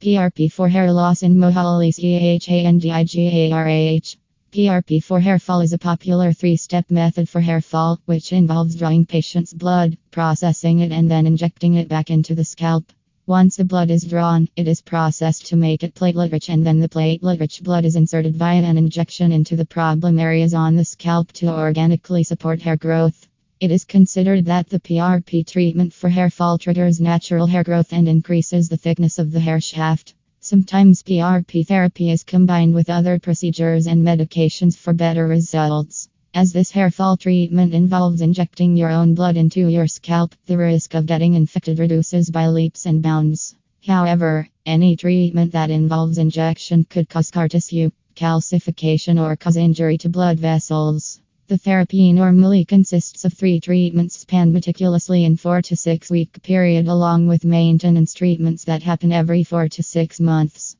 PRP for hair loss in Mohali Chandigarh. PRP for hair fall is a popular three step method for hair fall, which involves drawing patient's blood, processing it, and then injecting it back into the scalp. Once the blood is drawn, it is processed to make it platelet rich, and then the platelet rich blood is inserted via an injection into the problem areas on the scalp to organically support hair growth. It is considered that the PRP treatment for hair fall triggers natural hair growth and increases the thickness of the hair shaft. Sometimes PRP therapy is combined with other procedures and medications for better results. As this hair fall treatment involves injecting your own blood into your scalp, the risk of getting infected reduces by leaps and bounds. However, any treatment that involves injection could cause scar tissue, calcification, or cause injury to blood vessels. The therapy normally consists of three treatments spanned meticulously in 4 to 6 week period along with maintenance treatments that happen every 4 to 6 months.